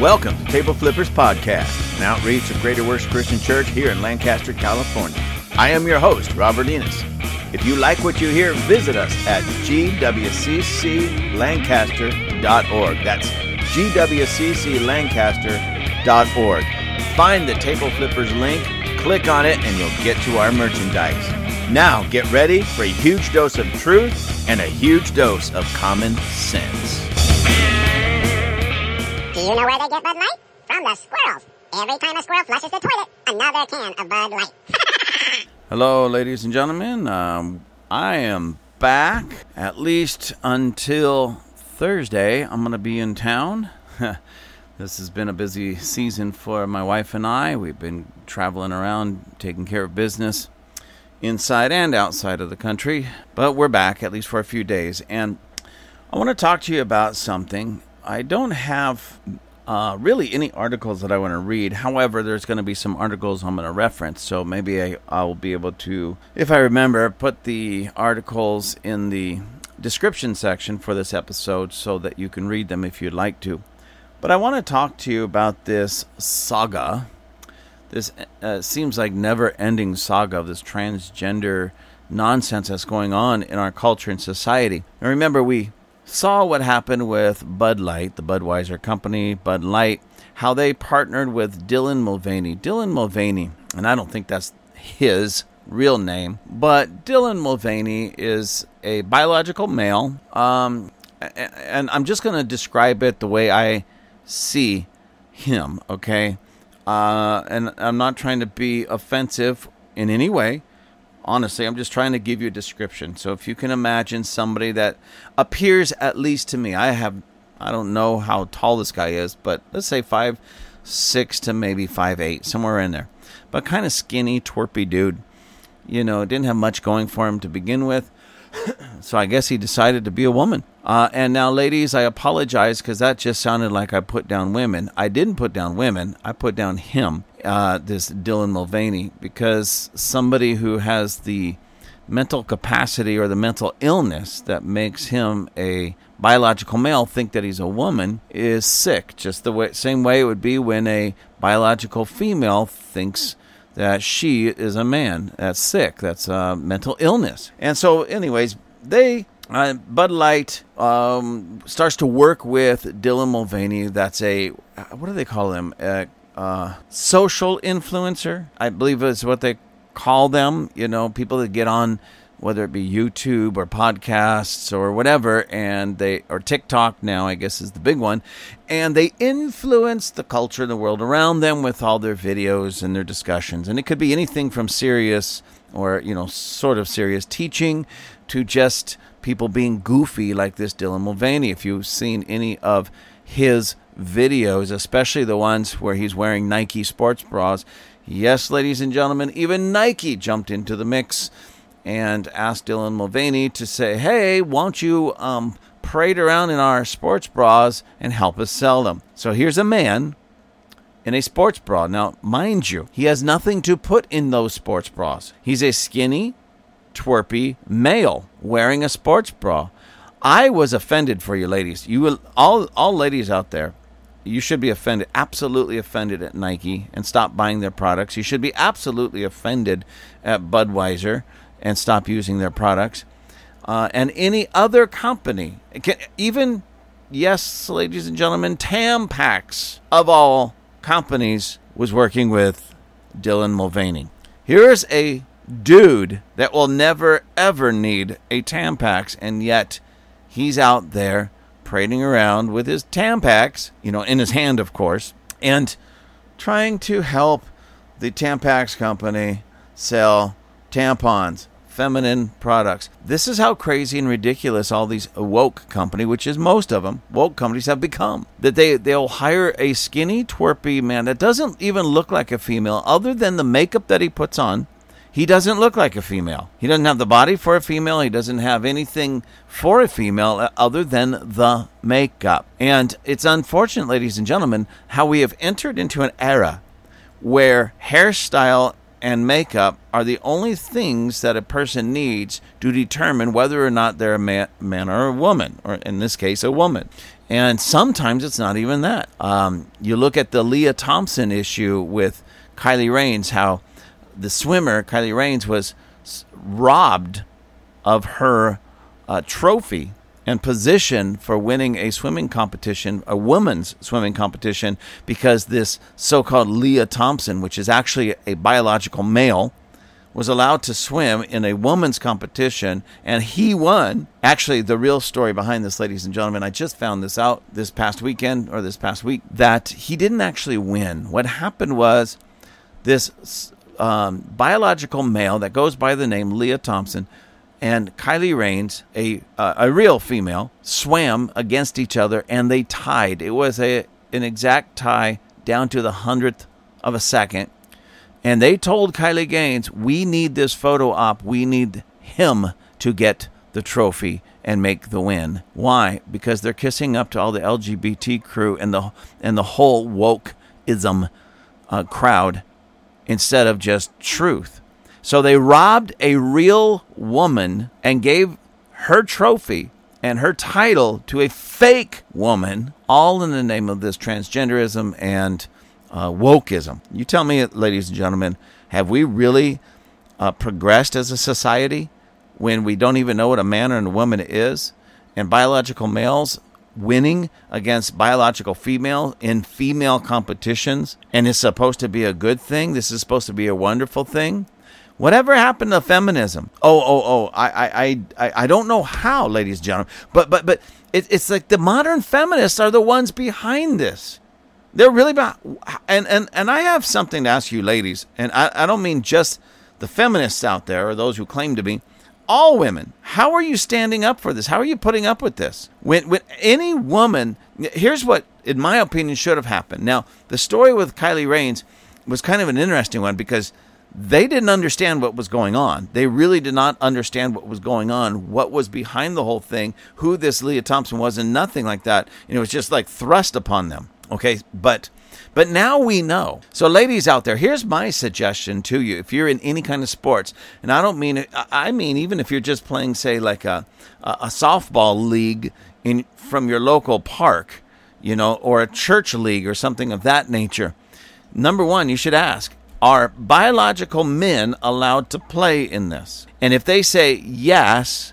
Welcome to Table Flippers Podcast, an outreach of Greater Works Christian Church here in Lancaster, California. I am your host, Robert Enos. If you like what you hear, visit us at gwcclancaster.org. That's gwcclancaster.org. Find the Table Flippers link, click on it, and you'll get to our merchandise. Now, get ready for a huge dose of truth and a huge dose of common sense. Do you know where they get Bud Light? From the squirrels. Every time a squirrel flushes the toilet, another can of Bud Light. Hello, ladies and gentlemen. Um, I am back at least until Thursday. I'm going to be in town. this has been a busy season for my wife and I. We've been traveling around taking care of business inside and outside of the country, but we're back at least for a few days. And I want to talk to you about something. I don't have uh, really any articles that I want to read. However, there's going to be some articles I'm going to reference, so maybe I, I'll be able to, if I remember, put the articles in the description section for this episode so that you can read them if you'd like to. But I want to talk to you about this saga this uh, seems like never-ending saga of this transgender nonsense that's going on in our culture and society. And remember, we saw what happened with Bud Light, the Budweiser company, Bud Light, how they partnered with Dylan Mulvaney. Dylan Mulvaney, and I don't think that's his real name, but Dylan Mulvaney is a biological male. Um, and I'm just going to describe it the way I see him, okay? Uh, and I'm not trying to be offensive in any way. Honestly, I'm just trying to give you a description. So if you can imagine somebody that appears, at least to me, I have, I don't know how tall this guy is, but let's say five, six to maybe five eight, somewhere in there. But kind of skinny, twerpy dude. You know, didn't have much going for him to begin with. so I guess he decided to be a woman. Uh, and now, ladies, I apologize because that just sounded like I put down women. I didn't put down women. I put down him, uh, this Dylan Mulvaney, because somebody who has the mental capacity or the mental illness that makes him a biological male think that he's a woman is sick. Just the way, same way it would be when a biological female thinks that she is a man. That's sick. That's a mental illness. And so, anyways, they uh, Bud Light um, starts to work with Dylan Mulvaney. That's a what do they call them? A, uh, social influencer, I believe is what they call them. You know, people that get on whether it be YouTube or podcasts or whatever, and they or TikTok now, I guess is the big one, and they influence the culture and the world around them with all their videos and their discussions, and it could be anything from serious or you know sort of serious teaching to just people being goofy like this Dylan Mulvaney. If you've seen any of his videos, especially the ones where he's wearing Nike sports bras, yes, ladies and gentlemen, even Nike jumped into the mix and asked Dylan Mulvaney to say, hey, won't you um, parade around in our sports bras and help us sell them? So here's a man in a sports bra. Now, mind you, he has nothing to put in those sports bras. He's a skinny, twerpy male wearing a sports bra. I was offended for you ladies. You will all all ladies out there. You should be offended, absolutely offended at Nike and stop buying their products. You should be absolutely offended at Budweiser and stop using their products. Uh, and any other company, even yes, ladies and gentlemen, Tampax of all companies was working with Dylan Mulvaney. Here's a dude that will never ever need a Tampax, and yet he's out there prating around with his Tampax, you know, in his hand, of course, and trying to help the Tampax company sell tampons, feminine products. This is how crazy and ridiculous all these woke company, which is most of them, woke companies have become. That they they'll hire a skinny, twerpy man that doesn't even look like a female, other than the makeup that he puts on he doesn't look like a female. He doesn't have the body for a female. He doesn't have anything for a female uh, other than the makeup. And it's unfortunate, ladies and gentlemen, how we have entered into an era where hairstyle and makeup are the only things that a person needs to determine whether or not they're a man, man or a woman, or in this case, a woman. And sometimes it's not even that. Um, you look at the Leah Thompson issue with Kylie Rains, how the swimmer, Kylie Rains, was robbed of her uh, trophy and position for winning a swimming competition, a women's swimming competition, because this so called Leah Thompson, which is actually a biological male, was allowed to swim in a women's competition and he won. Actually, the real story behind this, ladies and gentlemen, I just found this out this past weekend or this past week that he didn't actually win. What happened was this um, biological male that goes by the name Leah Thompson and Kylie Rains, a uh, a real female, swam against each other and they tied. It was a an exact tie down to the hundredth of a second and they told Kylie Gaines, we need this photo op. We need him to get the trophy and make the win. Why? Because they're kissing up to all the LGBT crew and the and the whole wokeism uh, crowd instead of just truth. So they robbed a real woman and gave her trophy and her title to a fake woman, all in the name of this transgenderism and uh, wokeism. You tell me, ladies and gentlemen, have we really uh, progressed as a society when we don't even know what a man and a woman is, and biological males winning against biological female in female competitions, and it's supposed to be a good thing? This is supposed to be a wonderful thing. Whatever happened to feminism? Oh, oh, oh! I, I, I, I don't know how, ladies and gentlemen, but, but, but it, it's like the modern feminists are the ones behind this. They're really bad. And, and, and I have something to ask you, ladies. And I, I don't mean just the feminists out there or those who claim to be. All women, how are you standing up for this? How are you putting up with this? When, when any woman, here's what, in my opinion, should have happened. Now, the story with Kylie Rains was kind of an interesting one because they didn't understand what was going on. They really did not understand what was going on, what was behind the whole thing, who this Leah Thompson was, and nothing like that. And it was just like thrust upon them. Okay, but but now we know. So, ladies out there, here's my suggestion to you. If you're in any kind of sports, and I don't mean I mean even if you're just playing, say, like a a softball league in from your local park, you know, or a church league or something of that nature. Number one, you should ask: Are biological men allowed to play in this? And if they say yes,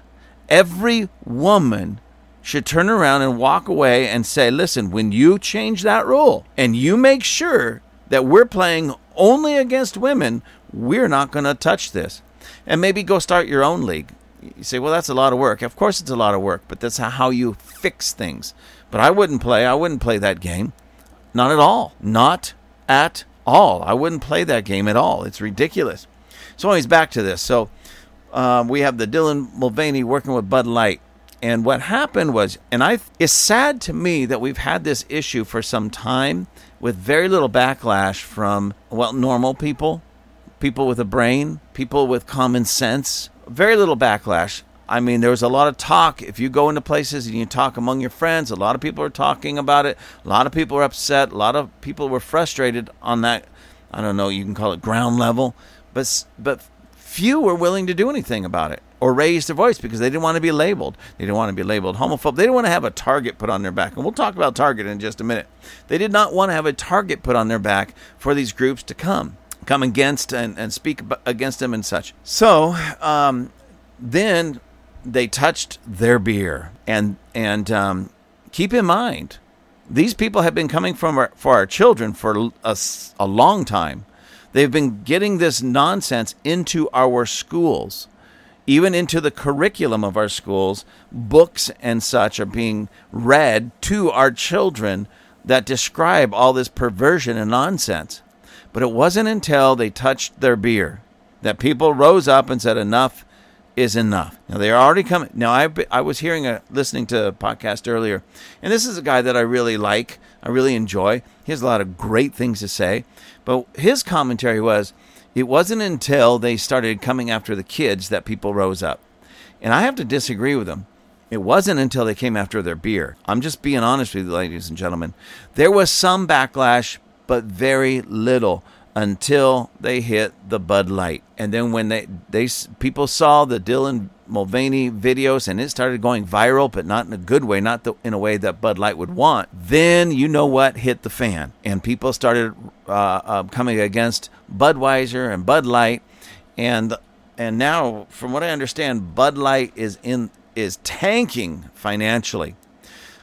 every woman should turn around and walk away and say, listen, when you change that rule and you make sure that we're playing only against women, we're not going to touch this. And maybe go start your own league. You say, well, that's a lot of work. Of course, it's a lot of work, but that's how you fix things. But I wouldn't play. I wouldn't play that game. Not at all. Not at all. I wouldn't play that game at all. It's ridiculous. So, anyways, back to this. So, uh, we have the Dylan Mulvaney working with Bud Light. And what happened was, and I, it's sad to me that we've had this issue for some time with very little backlash from, well, normal people, people with a brain, people with common sense. Very little backlash. I mean, there was a lot of talk. If you go into places and you talk among your friends, a lot of people are talking about it. A lot of people are upset. A lot of people were frustrated on that. I don't know. You can call it ground level, but but few were willing to do anything about it or raise their voice because they didn't want to be labeled. They didn't want to be labeled homophobe. They didn't want to have a target put on their back. And we'll talk about target in just a minute. They did not want to have a target put on their back for these groups to come, come against and, and speak against them and such. So um, then they touched their beer. And, and um, keep in mind, these people have been coming from our, for our children for a, a long time. They've been getting this nonsense into our schools even into the curriculum of our schools, books and such are being read to our children that describe all this perversion and nonsense. But it wasn't until they touched their beer that people rose up and said, Enough is enough. Now they are already coming. Now I I was hearing a listening to a podcast earlier, and this is a guy that I really like. I really enjoy. He has a lot of great things to say, but his commentary was it wasn't until they started coming after the kids that people rose up. And I have to disagree with them. It wasn't until they came after their beer. I'm just being honest with you, ladies and gentlemen. There was some backlash, but very little until they hit the Bud Light. And then when they they people saw the Dylan Mulvaney videos and it started going viral, but not in a good way, not the, in a way that Bud Light would want. Then you know what hit the fan, and people started uh, uh, coming against Budweiser and Bud Light, and and now, from what I understand, Bud Light is in is tanking financially.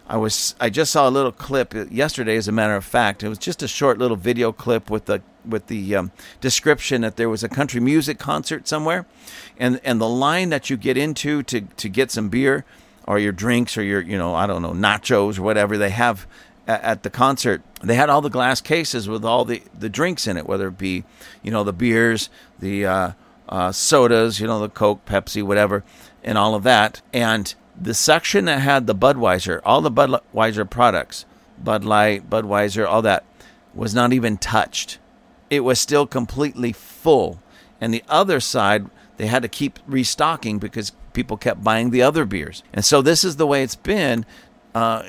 I was I just saw a little clip yesterday, as a matter of fact. It was just a short little video clip with the with the um, description that there was a country music concert somewhere, and and the line that you get into to to get some beer or your drinks or your you know I don't know nachos or whatever they have at, at the concert. They had all the glass cases with all the the drinks in it, whether it be you know the beers, the uh, uh, sodas, you know the Coke, Pepsi, whatever, and all of that, and the section that had the Budweiser, all the Budweiser products, Bud Light, Budweiser, all that, was not even touched. It was still completely full. And the other side, they had to keep restocking because people kept buying the other beers. And so this is the way it's been uh,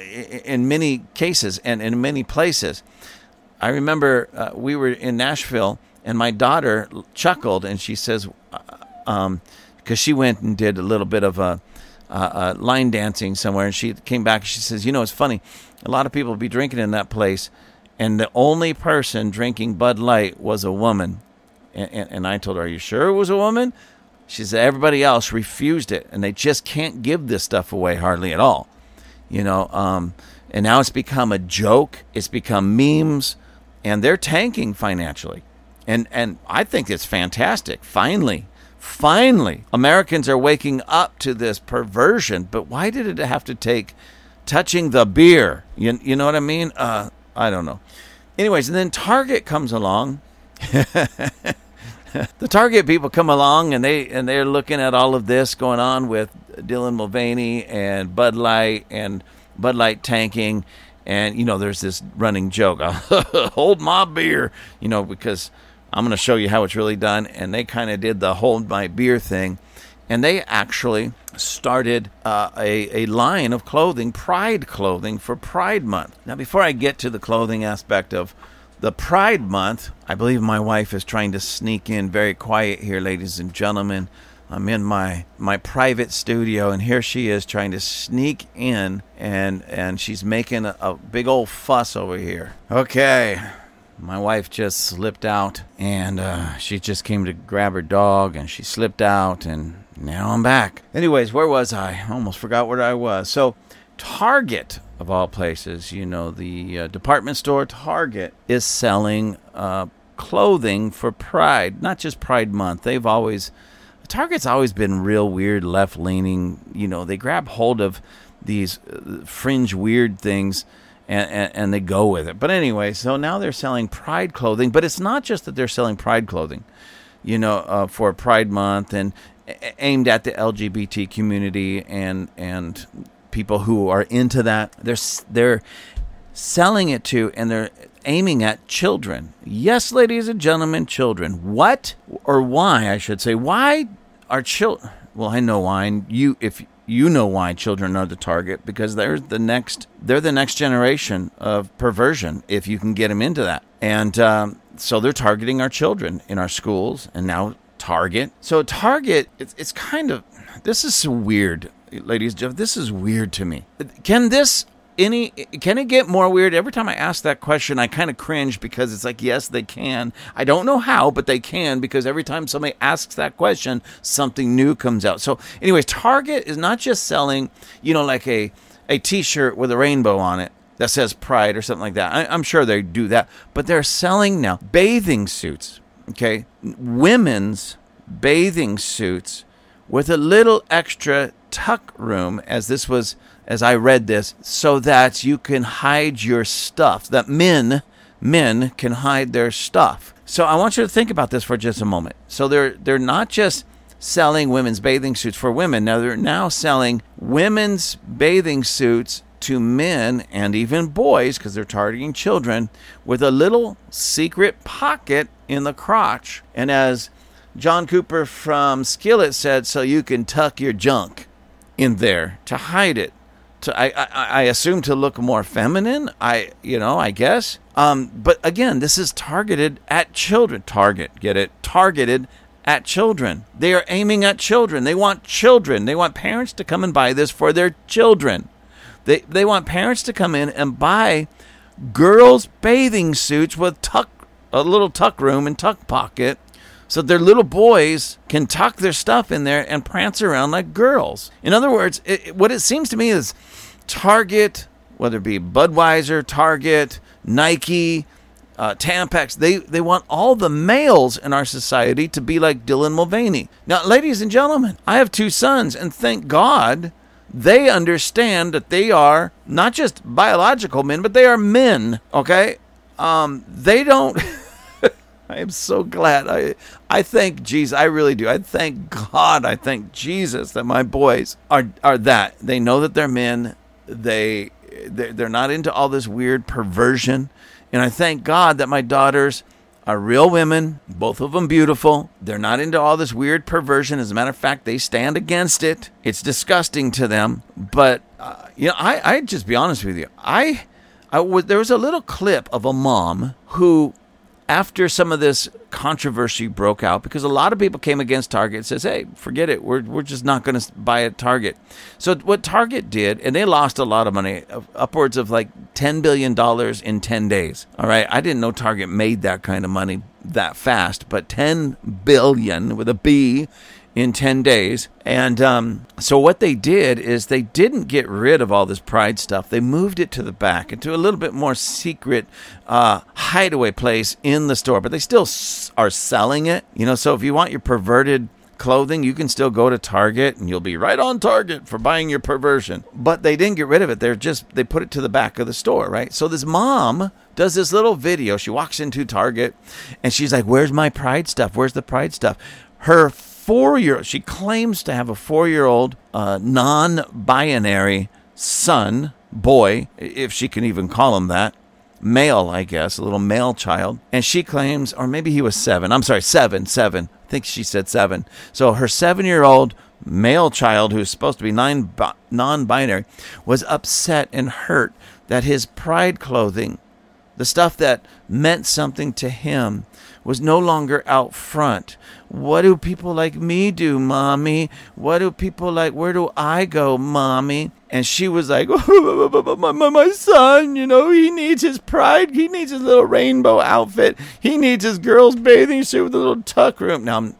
in many cases and in many places. I remember uh, we were in Nashville, and my daughter chuckled and she says, because uh, um, she went and did a little bit of a line dancing somewhere, and she came back. and She says, "You know, it's funny. A lot of people be drinking in that place, and the only person drinking Bud Light was a woman." And, and, and I told her, "Are you sure it was a woman?" She said, "Everybody else refused it, and they just can't give this stuff away hardly at all." You know, um, and now it's become a joke. It's become memes, and they're tanking financially. And and I think it's fantastic. Finally, Finally, Americans are waking up to this perversion, but why did it have to take touching the beer? You, you know what I mean? Uh, I don't know. Anyways, and then Target comes along. the Target people come along and they and they're looking at all of this going on with Dylan Mulvaney and Bud Light and Bud Light tanking, and you know there's this running joke, hold my beer, you know because I'm going to show you how it's really done. And they kind of did the hold my beer thing. And they actually started uh, a, a line of clothing, Pride clothing, for Pride Month. Now, before I get to the clothing aspect of the Pride Month, I believe my wife is trying to sneak in very quiet here, ladies and gentlemen. I'm in my my private studio, and here she is trying to sneak in, and and she's making a, a big old fuss over here. Okay, my wife just slipped out and uh, she just came to grab her dog and she slipped out and now I'm back. Anyways, where was I? Almost forgot where I was. So, Target, of all places, you know, the uh, department store Target is selling uh, clothing for Pride, not just Pride Month. They've always, Target's always been real weird, left leaning. You know, they grab hold of these uh, fringe weird things and, and, and, they go with it. But anyway, so now they're selling Pride clothing, but it's not just that they're selling Pride clothing, you know, uh, for Pride Month and aimed at the LGBT community and and people who are into that. They're they're selling it to and they're aiming at children. Yes, ladies and gentlemen, children. What or why I should say? Why are children? Well, I know why. And you, if you know why children are the target because they're the next they're the next generation of perversion if you can get them into that and um, so they're targeting our children in our schools and now target. So target it's, it's kind of this is weird ladies Jeff, this is weird to me. Can this any can it get more weird? Every time i ask that question i kind of cringe because it's like yes they can. I don't know how but they can because every time somebody asks that question something new comes out. So anyways target is not just selling you know like a a t-shirt with a rainbow on it that says pride or something like that. I, i'm sure they do that but they're selling now bathing suits okay women's bathing suits with a little extra tuck room as this was as I read this, so that you can hide your stuff, that men, men can hide their stuff. So I want you to think about this for just a moment. So they're they're not just selling women's bathing suits for women. Now they're now selling women's bathing suits to men and even boys because they're targeting children with a little secret pocket in the crotch. And as John Cooper from Skillet said, so you can tuck your junk in there to hide it to I, I I assume to look more feminine. I you know I guess. Um, but again, this is targeted at children. Target, get it? Targeted at children. They are aiming at children. They want children. They want parents to come and buy this for their children. They they want parents to come in and buy girls' bathing suits with tuck a little tuck room and tuck pocket so their little boys can tuck their stuff in there and prance around like girls. In other words, it, what it seems to me is Target, whether it be Budweiser, Target, Nike, uh, Tampax, they, they want all the males in our society to be like Dylan Mulvaney. Now, ladies and gentlemen, I have two sons, and thank God they understand that they are not just biological men, but they are men, okay? Um, they don't. I am so glad. I I thank Jesus. I really do. I thank God. I thank Jesus that my boys are are that. They know that they're men. They they're, not into all this weird perversion. And I thank God that my daughters are real women, both of them beautiful. They're not into all this weird perversion. As a matter of fact, they stand against it. It's disgusting to them. But uh, you know, I I just be honest with you. I I was there was a little clip of a mom who after some of this controversy broke out, because a lot of people came against Target and says, hey, forget it. We're, we're just not going to buy at Target. So what Target did, and they lost a lot of money, upwards of like $10 billion in 10 days. All right. I didn't know Target made that kind of money that fast, but 10 billion with a B in 10 days. And um, so, what they did is they didn't get rid of all this pride stuff. They moved it to the back into a little bit more secret uh, hideaway place in the store, but they still are selling it. You know, so if you want your perverted clothing, you can still go to Target and you'll be right on target for buying your perversion. But they didn't get rid of it. They're just, they put it to the back of the store, right? So, this mom does this little video. She walks into Target and she's like, Where's my pride stuff? Where's the pride stuff? Her four year she claims to have a four year old uh, non binary son, boy, if she can even call him that. Male, I guess, a little male child. And she claims, or maybe he was seven. I'm sorry, seven, seven. I think she said seven. So her seven year old male child, who's supposed to be non binary, was upset and hurt that his pride clothing, the stuff that meant something to him, was no longer out front. What do people like me do, mommy? What do people like? Where do I go, mommy? And she was like, oh, my, my, my son, you know, he needs his pride. He needs his little rainbow outfit. He needs his girl's bathing suit with a little tuck room. Now, I'm,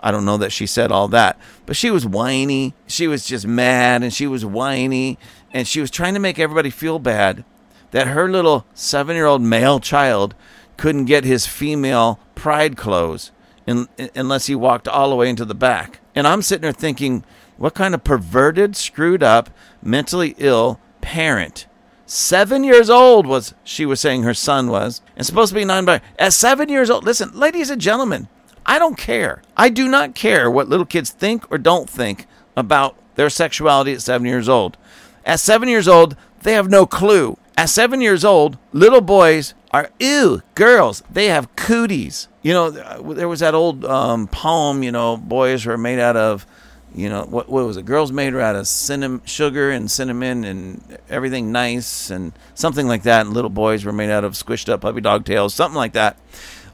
I don't know that she said all that, but she was whiny. She was just mad and she was whiny and she was trying to make everybody feel bad that her little seven year old male child couldn't get his female pride clothes in, unless he walked all the way into the back. And I'm sitting there thinking, what kind of perverted, screwed up, mentally ill parent? Seven years old was she was saying her son was, and supposed to be nine by at seven years old. Listen, ladies and gentlemen, I don't care. I do not care what little kids think or don't think about their sexuality at seven years old. At seven years old, they have no clue. At seven years old, little boys are ew. Girls, they have cooties. You know, there was that old um, poem. You know, boys were made out of, you know, what, what was it? Girls made out of cinnamon, sugar and cinnamon and everything nice and something like that. And little boys were made out of squished up puppy dog tails, something like that.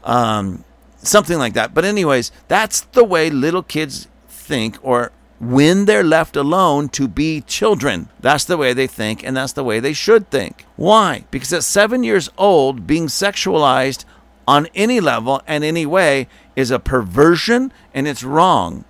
Um, something like that. But anyways, that's the way little kids think or when they're left alone to be children. That's the way they think, and that's the way they should think. Why? Because at seven years old, being sexualized on any level and any way is a perversion and it's wrong.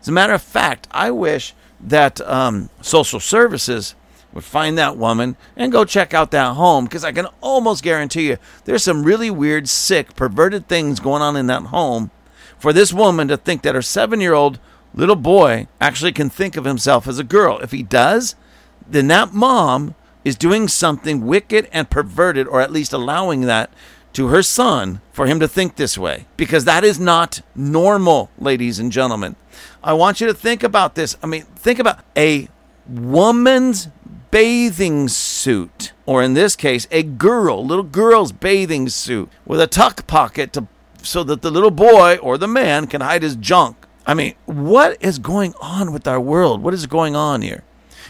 As a matter of fact, I wish that um, social services would find that woman and go check out that home because I can almost guarantee you there's some really weird, sick, perverted things going on in that home for this woman to think that her seven year old little boy actually can think of himself as a girl. If he does, then that mom is doing something wicked and perverted, or at least allowing that to her son for him to think this way. Because that is not normal, ladies and gentlemen. I want you to think about this. I mean, think about a woman's bathing suit, or in this case, a girl, little girl's bathing suit with a tuck pocket to so that the little boy or the man can hide his junk. I mean, what is going on with our world? What is going on here?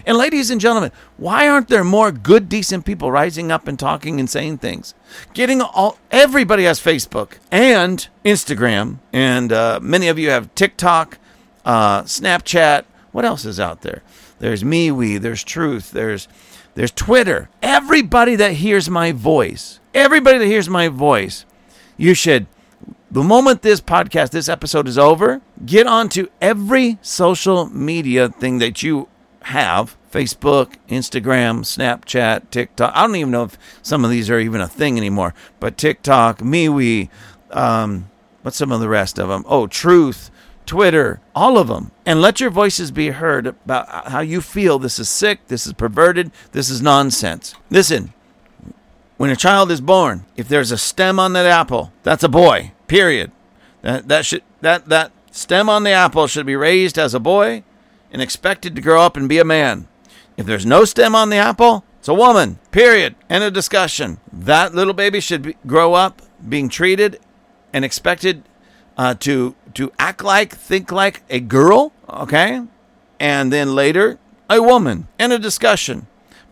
And ladies and gentlemen, why aren't there more good, decent people rising up and talking and saying things? Getting all everybody has Facebook and Instagram, and uh, many of you have TikTok, uh, Snapchat. What else is out there? There's MeWe. There's Truth. There's there's Twitter. Everybody that hears my voice, everybody that hears my voice, you should. The moment this podcast, this episode is over, get onto every social media thing that you have Facebook, Instagram, Snapchat, TikTok. I don't even know if some of these are even a thing anymore, but TikTok, MeWe, um, what's some of the rest of them? Oh, Truth, Twitter, all of them. And let your voices be heard about how you feel this is sick, this is perverted, this is nonsense. Listen, when a child is born, if there's a stem on that apple, that's a boy. Period. That that should that that stem on the apple should be raised as a boy and expected to grow up and be a man. If there's no stem on the apple, it's a woman. Period. End of discussion. That little baby should be, grow up being treated and expected uh, to to act like, think like a girl. Okay, and then later a woman. End of discussion.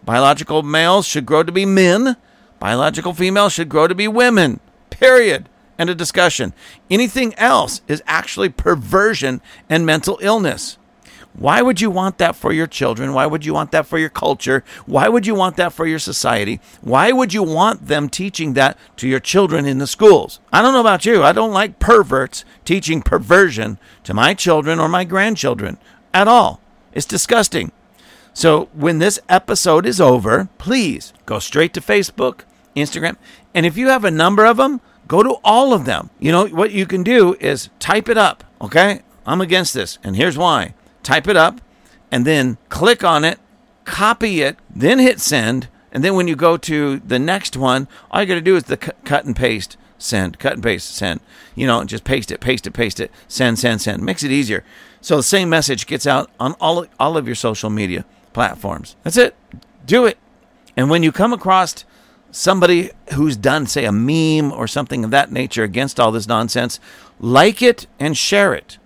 Biological males should grow to be men. Biological females should grow to be women. Period. End a discussion. Anything else is actually perversion and mental illness. Why would you want that for your children? Why would you want that for your culture? Why would you want that for your society? Why would you want them teaching that to your children in the schools? I don't know about you. I don't like perverts teaching perversion to my children or my grandchildren at all. It's disgusting. So when this episode is over, please go straight to Facebook, Instagram, and if you have a number of them, go to all of them. You know, what you can do is type it up, okay? I'm against this, and here's why. Type it up, and then click on it, copy it, then hit send, and then when you go to the next one, all you got to do is the cu- cut and paste, send, cut and paste, send. You know, just paste it, paste it, paste it, send, send, send. Makes it easier. So the same message gets out on all all of your social media platforms. That's it. Do it. And when you come across somebody who's done, say, a meme or something of that nature against all this nonsense, like it and share it.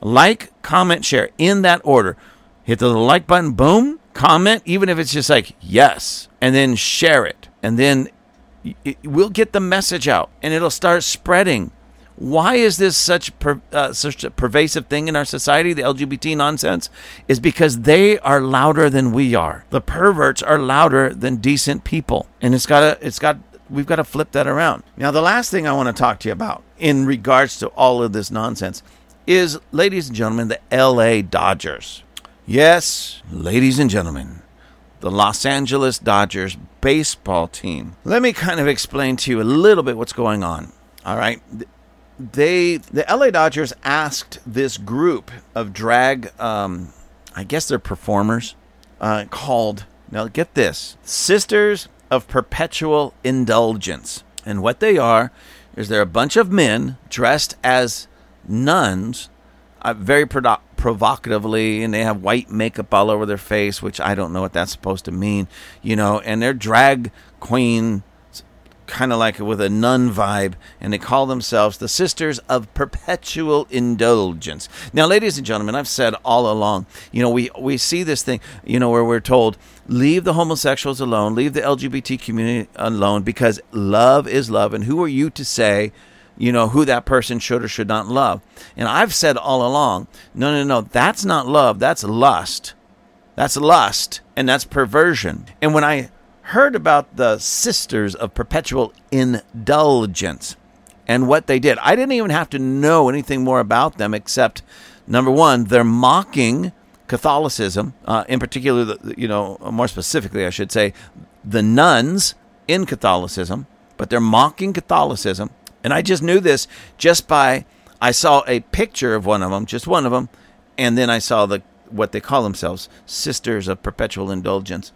Like, comment, share in that order. Hit the like button, boom, comment, even if it's just like yes, and then share it. And then we'll get the message out and it'll start spreading. Why is this such per, uh, such a pervasive thing in our society? The LGBT nonsense is because they are louder than we are. The perverts are louder than decent people, and it's got to it's got we've got to flip that around. Now, the last thing I want to talk to you about in regards to all of this nonsense is, ladies and gentlemen, the L.A. Dodgers. Yes, ladies and gentlemen, the Los Angeles Dodgers baseball team. Let me kind of explain to you a little bit what's going on. All right they the LA Dodgers asked this group of drag um, I guess they're performers uh, called now get this Sisters of Perpetual Indulgence. And what they are is they're a bunch of men dressed as nuns uh, very provocatively and they have white makeup all over their face which I don't know what that's supposed to mean you know and they're drag queen kind of like with a nun vibe, and they call themselves the Sisters of Perpetual Indulgence. Now, ladies and gentlemen, I've said all along, you know, we, we see this thing, you know, where we're told, leave the homosexuals alone, leave the LGBT community alone, because love is love, and who are you to say, you know, who that person should or should not love? And I've said all along, no, no, no, that's not love, that's lust. That's lust, and that's perversion. And when I heard about the Sisters of Perpetual Indulgence and what they did. I didn't even have to know anything more about them except number one, they're mocking Catholicism, uh, in particular, the, you know, more specifically, I should say, the nuns in Catholicism, but they're mocking Catholicism. And I just knew this just by I saw a picture of one of them, just one of them, and then I saw the what they call themselves, Sisters of Perpetual Indulgence.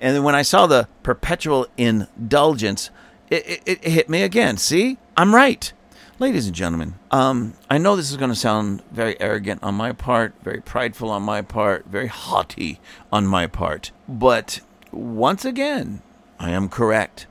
And then when I saw the perpetual indulgence, it, it, it hit me again. See, I'm right. Ladies and gentlemen, um, I know this is going to sound very arrogant on my part, very prideful on my part, very haughty on my part. But once again, I am correct.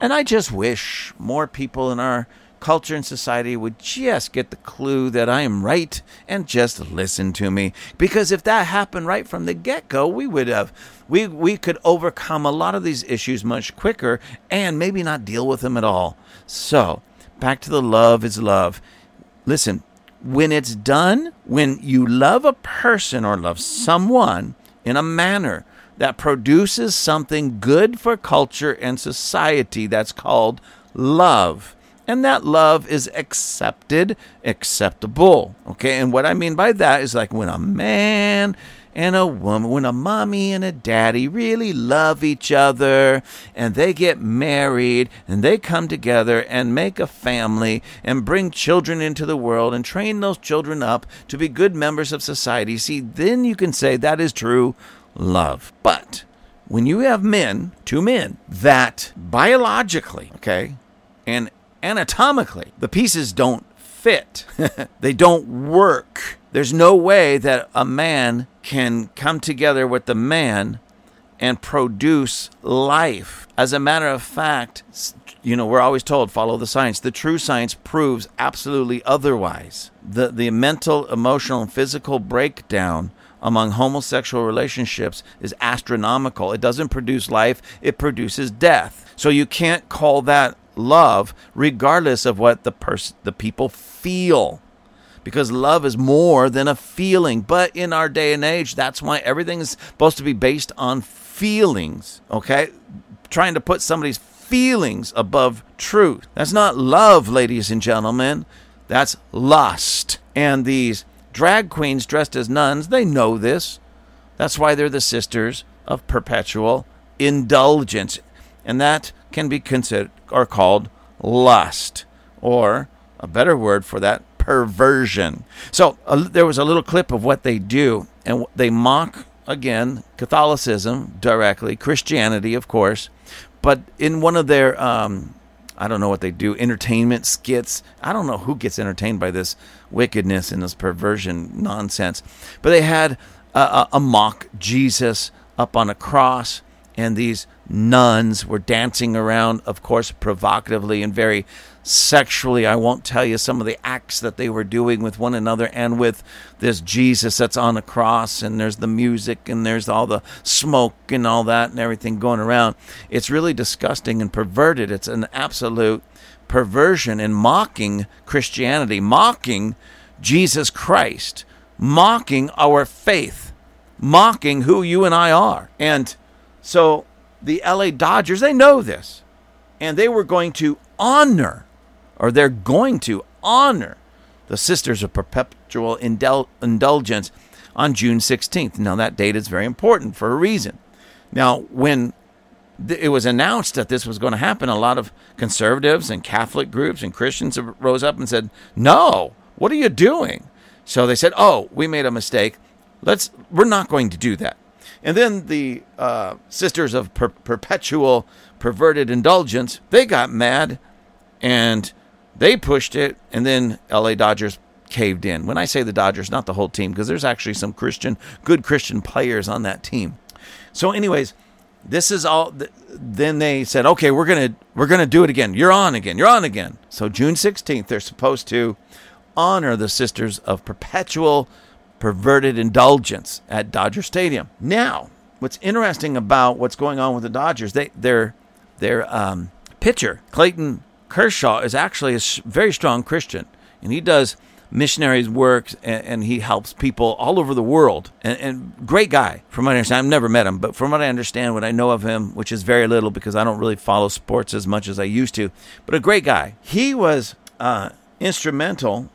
And I just wish more people in our culture and society would just get the clue that I am right and just listen to me. Because if that happened right from the get go, we would have we we could overcome a lot of these issues much quicker and maybe not deal with them at all. So back to the love is love. Listen, when it's done, when you love a person or love someone in a manner that produces something good for culture and society, that's called love and that love is accepted, acceptable. Okay, and what I mean by that is like when a man and a woman, when a mommy and a daddy really love each other and they get married and they come together and make a family and bring children into the world and train those children up to be good members of society. See, then you can say that is true love. But when you have men, two men, that biologically, okay, and anatomically, the pieces don't fit. they don't work. There's no way that a man can come together with the man and produce life. As a matter of fact, you know, we're always told follow the science. The true science proves absolutely otherwise. The the mental, emotional, and physical breakdown among homosexual relationships is astronomical. It doesn't produce life, it produces death. So you can't call that love regardless of what the person the people feel. Because love is more than a feeling. But in our day and age that's why everything is supposed to be based on feelings okay? Trying to put somebody's feelings above truth. That's not love ladies and gentlemen. That's lust. And these drag queens dressed as nuns they know this. That's why they're the sisters of perpetual indulgence. And that can be considered or called lust, or a better word for that, perversion. So uh, there was a little clip of what they do, and they mock again Catholicism directly, Christianity, of course, but in one of their um, I don't know what they do, entertainment skits. I don't know who gets entertained by this wickedness and this perversion nonsense. But they had a, a, a mock Jesus up on a cross, and these nuns were dancing around, of course, provocatively and very sexually. I won't tell you some of the acts that they were doing with one another and with this Jesus that's on the cross, and there's the music and there's all the smoke and all that and everything going around. It's really disgusting and perverted. It's an absolute perversion and mocking Christianity, mocking Jesus Christ, mocking our faith, mocking who you and I are. And so the LA Dodgers, they know this. And they were going to honor, or they're going to honor, the Sisters of Perpetual Indul- Indulgence on June 16th. Now, that date is very important for a reason. Now, when it was announced that this was going to happen, a lot of conservatives and Catholic groups and Christians rose up and said, No, what are you doing? So they said, Oh, we made a mistake. Let's, we're not going to do that. And then the uh, Sisters of per- Perpetual Perverted Indulgence, they got mad and they pushed it, and then LA Dodgers caved in. When I say the Dodgers, not the whole team, because there's actually some Christian, good Christian players on that team. So, anyways, this is all. Then they said, "Okay, we're gonna we're gonna do it again. You're on again. You're on again." So June 16th, they're supposed to honor the Sisters of Perpetual perverted indulgence at Dodger Stadium. Now, what's interesting about what's going on with the Dodgers, they their their um, pitcher Clayton Kershaw is actually a very strong Christian, and he does missionaries work and, and, he helps people all over the world. And, and, great guy, from what I understand. I've never met him, but from what I understand, what I know of him, which is very little because I don't really follow sports as much as I used to, but a great guy. He was uh, instrumental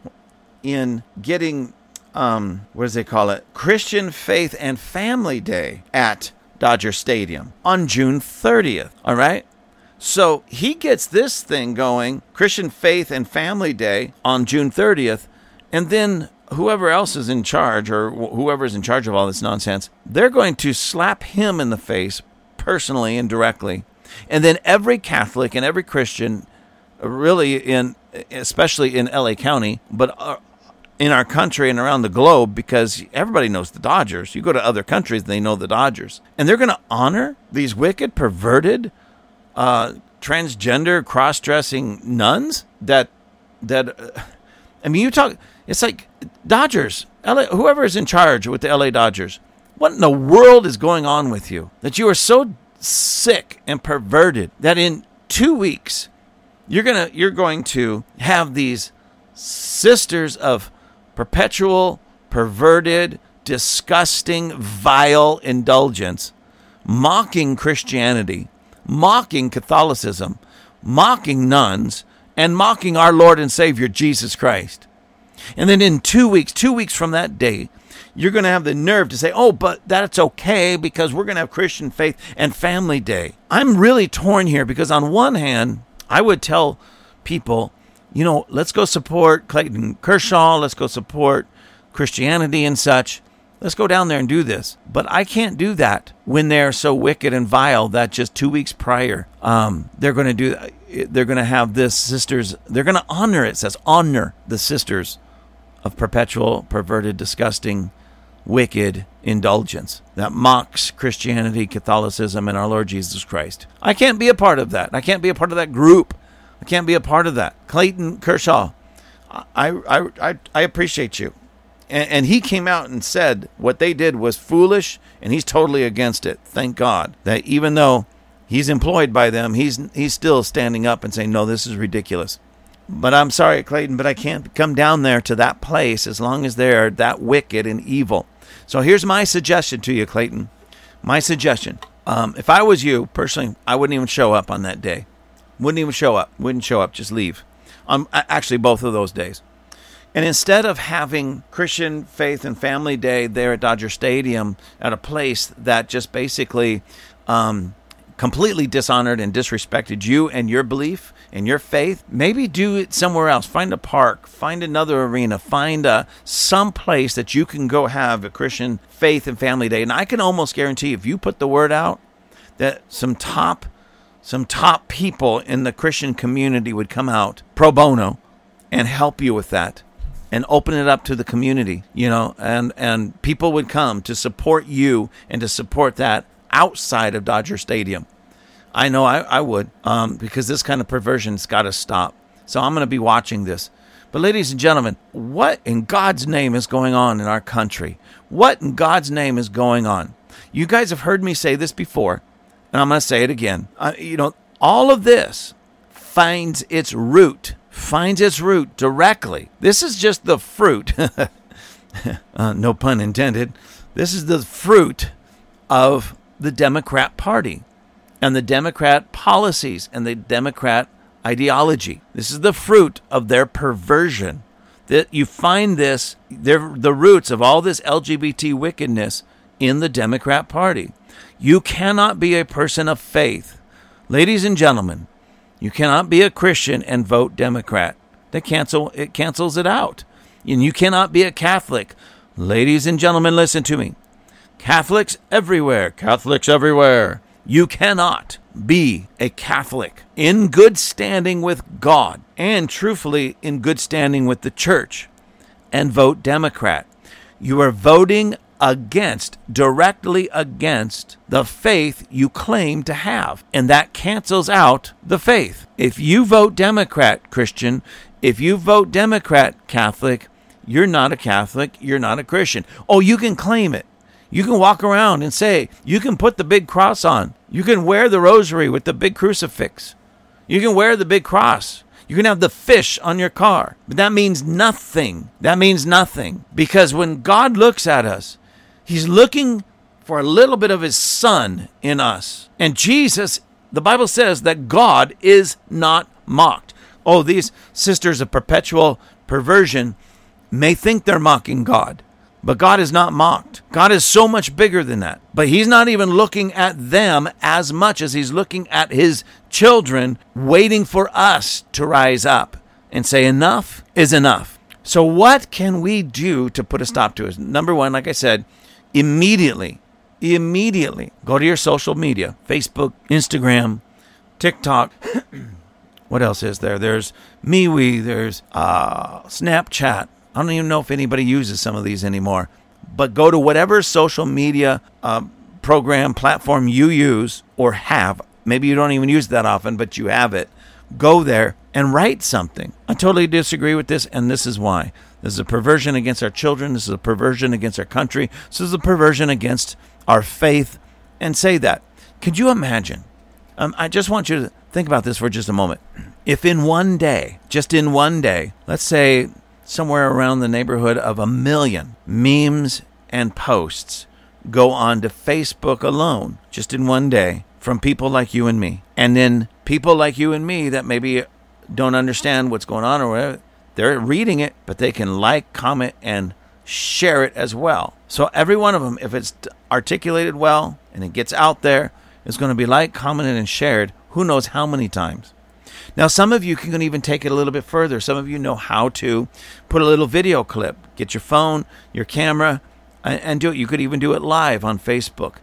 in getting um, what does they call it? Christian Faith and Family Day at Dodger Stadium on June 30th. All right. So he gets this thing going, Christian Faith and Family Day on June 30th, and then whoever else is in charge or whoever is in charge of all this nonsense, they're going to slap him in the face personally and directly. And then every Catholic and every Christian, really in especially in LA County, but uh, in our country and around the globe because everybody knows the Dodgers. You go to other countries, they know the Dodgers. And they're going to honor these wicked, perverted, uh, transgender, cross dressing nuns that that uh, I mean, you talk. It's like Dodgers, LA, whoever is in charge with the LA Dodgers. What in the world is going on with you that you are so sick and perverted that in two weeks you're gonna you're going to have these sisters of perpetual perverted disgusting vile indulgence mocking christianity mocking catholicism mocking nuns and mocking our lord and savior jesus christ and then in two weeks two weeks from that day you're going to have the nerve to say, oh, but that's okay because we're going to have Christian faith and family day. I'm really torn here because, on one hand, I would tell people, you know, let's go support Clayton Kershaw, let's go support Christianity and such. Let's go down there and do this. But I can't do that when they're so wicked and vile that just two weeks prior, um, they're going to do. They're going to have this sisters. They're going to honor. It says honor the sisters of perpetual, perverted, disgusting wicked indulgence that mocks Christianity, Catholicism, and our Lord Jesus Christ. I can't be a part of that. I can't be a part of that group. I can't be a part of that. Clayton Kershaw, I, I, I, I appreciate you. And, and he came out and said what they did was foolish, and he's totally against it. Thank God that even though he's employed by them, he's, he's still standing up and saying, no, this is ridiculous. But I'm sorry, Clayton, but I can't come down there to that place as long as they're that wicked and evil. So here's my suggestion to you, Clayton. My suggestion. Um, if I was you personally, I wouldn't even show up on that day. Wouldn't even show up. Wouldn't show up. Just leave. Um, actually, both of those days. And instead of having Christian Faith and Family Day there at Dodger Stadium at a place that just basically um, completely dishonored and disrespected you and your belief and your faith, maybe do it somewhere else. Find a park, find another arena, find a some place that you can go have a Christian faith and family day. And I can almost guarantee if you put the word out that some top some top people in the Christian community would come out pro bono and help you with that and open it up to the community, you know, and and people would come to support you and to support that outside of Dodger Stadium. I know I, I would, um, because this kind of perversion's got to stop. So I'm going to be watching this. But, ladies and gentlemen, what in God's name is going on in our country? What in God's name is going on? You guys have heard me say this before, and I'm going to say it again. Uh, you know, all of this finds its root, finds its root directly. This is just the fruit, uh, no pun intended. This is the fruit of the Democrat Party and the Democrat policies and the Democrat ideology. This is the fruit of their perversion. That you find this, the roots of all this LGBT wickedness in the Democrat Party. You cannot be a person of faith. Ladies and gentlemen, you cannot be a Christian and vote Democrat. They cancel it cancels it out. And you cannot be a Catholic. Ladies and gentlemen, listen to me. Catholics everywhere, Catholics everywhere. You cannot be a Catholic in good standing with God and truthfully in good standing with the church and vote Democrat. You are voting against, directly against the faith you claim to have. And that cancels out the faith. If you vote Democrat, Christian, if you vote Democrat, Catholic, you're not a Catholic, you're not a Christian. Oh, you can claim it. You can walk around and say, you can put the big cross on. You can wear the rosary with the big crucifix. You can wear the big cross. You can have the fish on your car. But that means nothing. That means nothing. Because when God looks at us, He's looking for a little bit of His Son in us. And Jesus, the Bible says that God is not mocked. Oh, these sisters of perpetual perversion may think they're mocking God. But God is not mocked. God is so much bigger than that. But He's not even looking at them as much as He's looking at His children, waiting for us to rise up and say, enough is enough. So, what can we do to put a stop to it? Number one, like I said, immediately, immediately go to your social media Facebook, Instagram, TikTok. what else is there? There's MeWe, there's uh, Snapchat, I don't even know if anybody uses some of these anymore. But go to whatever social media uh, program, platform you use or have. Maybe you don't even use that often, but you have it. go there and write something. I totally disagree with this, and this is why. This is a perversion against our children. This is a perversion against our country. This is a perversion against our faith. And say that. Could you imagine? Um, I just want you to think about this for just a moment. If in one day, just in one day, let's say somewhere around the neighborhood of a million memes and posts go on to Facebook alone, just in one day, from people like you and me. And then people like you and me that maybe don't understand what's going on or whatever, they're reading it, but they can like, comment, and share it as well. So every one of them, if it's articulated well and it gets out there, is going to be like, commented, and shared who knows how many times. Now, some of you can even take it a little bit further. Some of you know how to put a little video clip. Get your phone, your camera, and do it. You could even do it live on Facebook.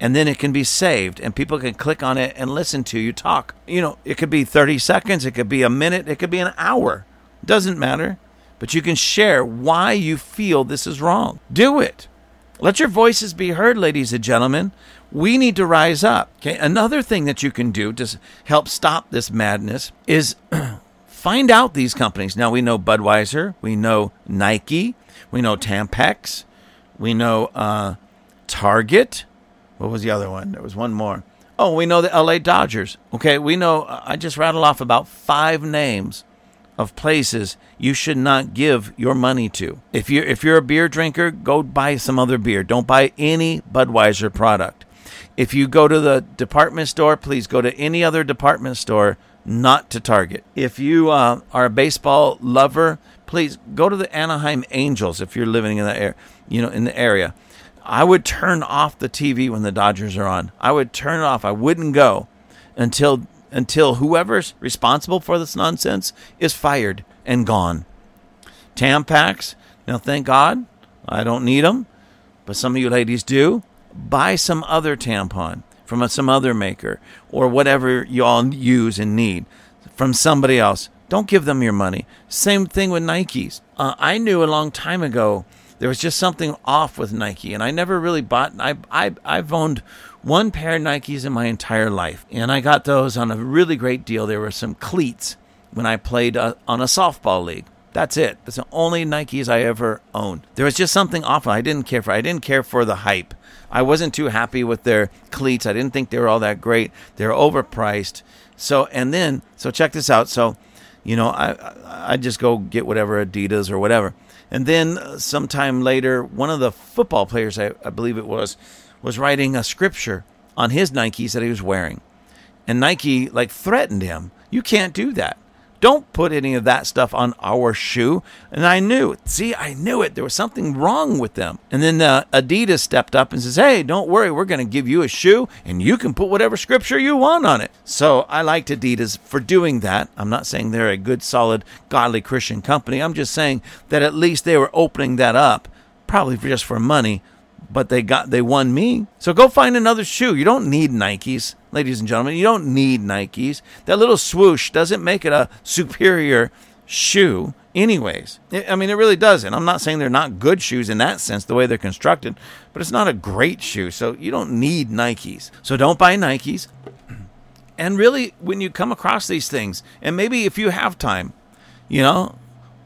And then it can be saved, and people can click on it and listen to you talk. You know, it could be 30 seconds, it could be a minute, it could be an hour. Doesn't matter. But you can share why you feel this is wrong. Do it. Let your voices be heard, ladies and gentlemen. We need to rise up. Okay. Another thing that you can do to help stop this madness is find out these companies. Now we know Budweiser, we know Nike, we know Tampax, we know uh, Target. What was the other one? There was one more. Oh, we know the LA Dodgers. Okay, we know. I just rattled off about five names of places you should not give your money to. If you're if you're a beer drinker, go buy some other beer. Don't buy any Budweiser product. If you go to the department store, please go to any other department store, not to Target. If you uh, are a baseball lover, please go to the Anaheim Angels if you're living in the air, you know, in the area. I would turn off the TV when the Dodgers are on. I would turn it off. I wouldn't go until until whoever's responsible for this nonsense is fired and gone. Tampax, now thank God, I don't need them, but some of you ladies do. Buy some other tampon from some other maker or whatever you all use and need from somebody else. Don't give them your money. Same thing with Nikes. Uh, I knew a long time ago there was just something off with Nike, and I never really bought. I I I've owned one pair of Nikes in my entire life, and I got those on a really great deal. There were some cleats when I played uh, on a softball league. That's it. That's the only Nikes I ever owned. There was just something off. I didn't care for. I didn't care for the hype. I wasn't too happy with their cleats. I didn't think they were all that great. They're overpriced. So and then so check this out. So, you know, I I just go get whatever Adidas or whatever. And then uh, sometime later, one of the football players, I, I believe it was, was writing a scripture on his Nikes that he was wearing. And Nike like threatened him. You can't do that. Don't put any of that stuff on our shoe. And I knew, see, I knew it. There was something wrong with them. And then uh, Adidas stepped up and says, hey, don't worry. We're going to give you a shoe and you can put whatever scripture you want on it. So I liked Adidas for doing that. I'm not saying they're a good, solid, godly Christian company. I'm just saying that at least they were opening that up, probably just for money but they got they won me. So go find another shoe. You don't need Nikes, ladies and gentlemen. You don't need Nikes. That little swoosh doesn't make it a superior shoe anyways. I mean it really doesn't. I'm not saying they're not good shoes in that sense the way they're constructed, but it's not a great shoe. So you don't need Nikes. So don't buy Nikes. And really when you come across these things, and maybe if you have time, you know,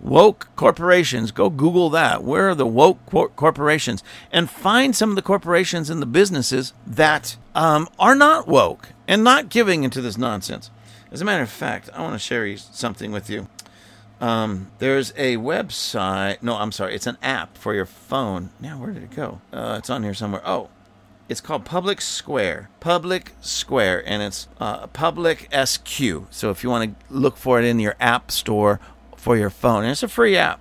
woke corporations. Go Google that. Where are the woke cor- corporations? And find some of the corporations and the businesses that um, are not woke and not giving into this nonsense. As a matter of fact, I want to share something with you. Um, there's a website. No, I'm sorry. It's an app for your phone. Now, where did it go? Uh, it's on here somewhere. Oh, it's called Public Square. Public Square, and it's uh, Public SQ. So if you want to look for it in your app store for your phone. And it's a free app.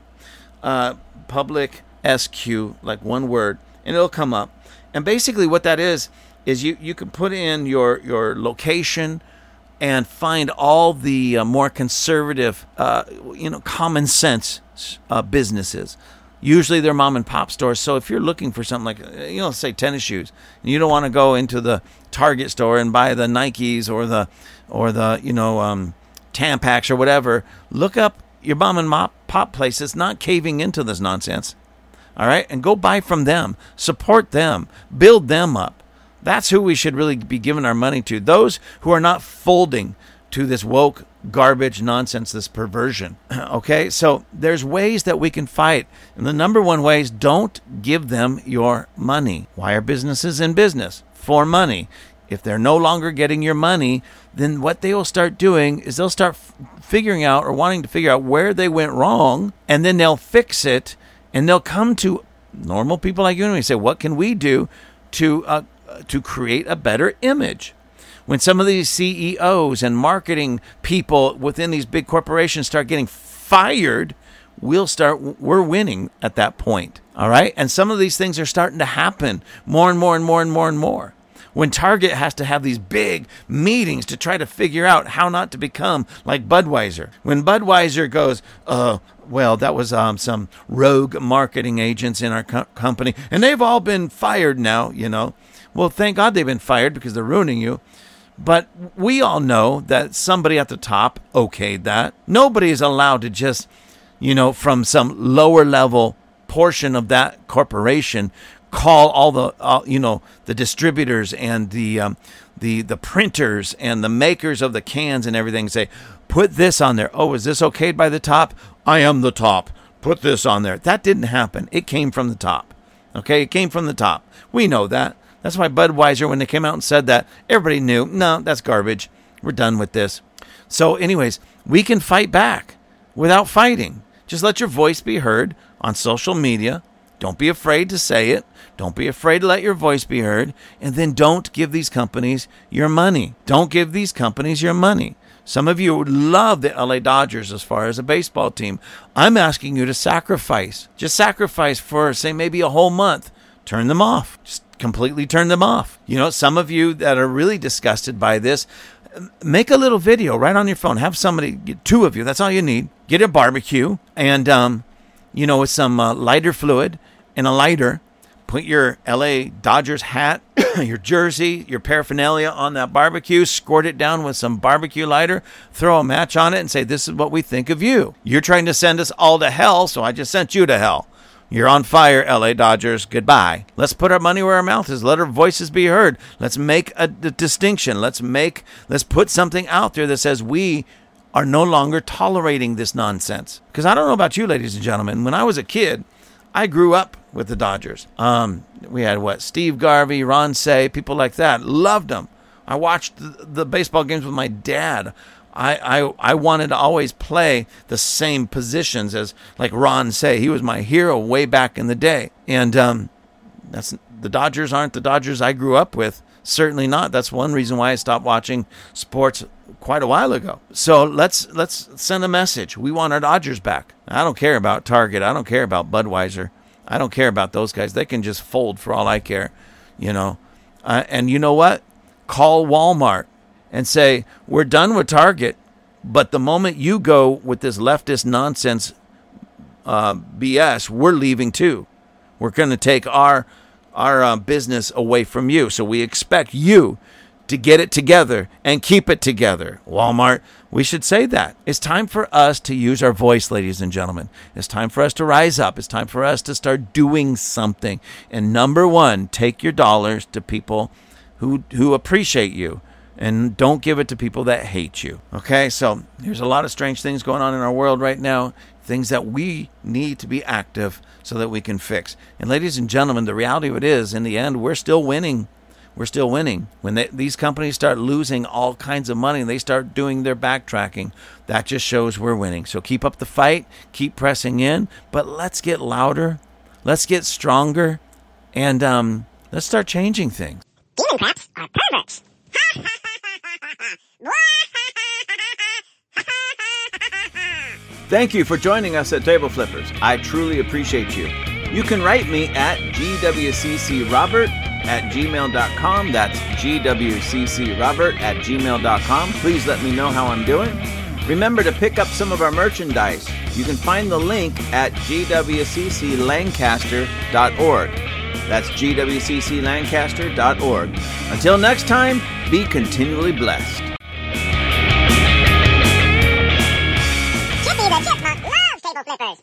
Uh, public SQ, like one word, and it'll come up. And basically, what that is is you you can put in your your location and find all the uh, more conservative, uh, you know, common sense uh, businesses. Usually they're mom and pop stores. So if you're looking for something like, uh, you know, say tennis shoes, and you don't want to go into the Target store and buy the Nikes or the or the you know um, Tampax or whatever, look up your mom and mop pop place is not caving into this nonsense. All right? And go buy from them. Support them. Build them up. That's who we should really be giving our money to. Those who are not folding to this woke garbage nonsense, this perversion. okay, so there's ways that we can fight. And the number one way is don't give them your money. Why are businesses in business? For money. If they're no longer getting your money, then what they will start doing is they'll start f- figuring out or wanting to figure out where they went wrong, and then they'll fix it, and they'll come to normal people like you and me and say, "What can we do to uh, to create a better image?" When some of these CEOs and marketing people within these big corporations start getting fired, we'll start we're winning at that point. All right? And some of these things are starting to happen more and more and more and more and more when Target has to have these big meetings to try to figure out how not to become like Budweiser. When Budweiser goes, uh, well, that was um, some rogue marketing agents in our co- company, and they've all been fired now, you know. Well, thank God they've been fired because they're ruining you. But we all know that somebody at the top okayed that. Nobody is allowed to just, you know, from some lower level portion of that corporation call all the you know the distributors and the um, the the printers and the makers of the cans and everything say put this on there. Oh is this okayed by the top? I am the top. Put this on there. That didn't happen. It came from the top. Okay? It came from the top. We know that. That's why budweiser when they came out and said that everybody knew no that's garbage. We're done with this. So anyways we can fight back without fighting. Just let your voice be heard on social media don't be afraid to say it. Don't be afraid to let your voice be heard. And then don't give these companies your money. Don't give these companies your money. Some of you would love the LA Dodgers as far as a baseball team. I'm asking you to sacrifice. Just sacrifice for, say, maybe a whole month. Turn them off. Just completely turn them off. You know, some of you that are really disgusted by this, make a little video right on your phone. Have somebody, two of you, that's all you need. Get a barbecue and, um, you know, with some uh, lighter fluid and a lighter. Put your LA Dodgers hat, your jersey, your paraphernalia on that barbecue, squirt it down with some barbecue lighter, throw a match on it, and say, This is what we think of you. You're trying to send us all to hell, so I just sent you to hell. You're on fire, LA Dodgers. Goodbye. Let's put our money where our mouth is. Let our voices be heard. Let's make a, a distinction. Let's make let's put something out there that says we are no longer tolerating this nonsense. Because I don't know about you, ladies and gentlemen. When I was a kid, I grew up with the Dodgers. Um, we had what Steve Garvey, Ron Cey, people like that. Loved them. I watched the, baseball games with my dad. I, I I wanted to always play the same positions as like Ron Cey. He was my hero way back in the day. And um, that's the Dodgers aren't the Dodgers I grew up with. Certainly not. That's one reason why I stopped watching sports quite a while ago. So let's let's send a message. We want our Dodgers back. I don't care about Target. I don't care about Budweiser. I don't care about those guys. They can just fold for all I care, you know. Uh, and you know what? Call Walmart and say we're done with Target, but the moment you go with this leftist nonsense uh, BS, we're leaving too. We're going to take our our uh, business away from you. So we expect you to get it together and keep it together. Walmart, we should say that. It's time for us to use our voice, ladies and gentlemen. It's time for us to rise up. It's time for us to start doing something. And number one, take your dollars to people who, who appreciate you and don't give it to people that hate you. Okay, so there's a lot of strange things going on in our world right now, things that we need to be active so that we can fix. And ladies and gentlemen, the reality of it is, in the end, we're still winning we're still winning. When they, these companies start losing all kinds of money and they start doing their backtracking, that just shows we're winning. So keep up the fight, keep pressing in, but let's get louder, let's get stronger, and um, let's start changing things. Democrats are perverts. Thank you for joining us at Table Flippers. I truly appreciate you. You can write me at gwccrobert at gmail.com. That's gwccrobert at gmail.com. Please let me know how I'm doing. Remember to pick up some of our merchandise. You can find the link at gwcclancaster.org. That's gwcclancaster.org. Until next time, be continually blessed. Chippy the Chipmunk loves table flippers.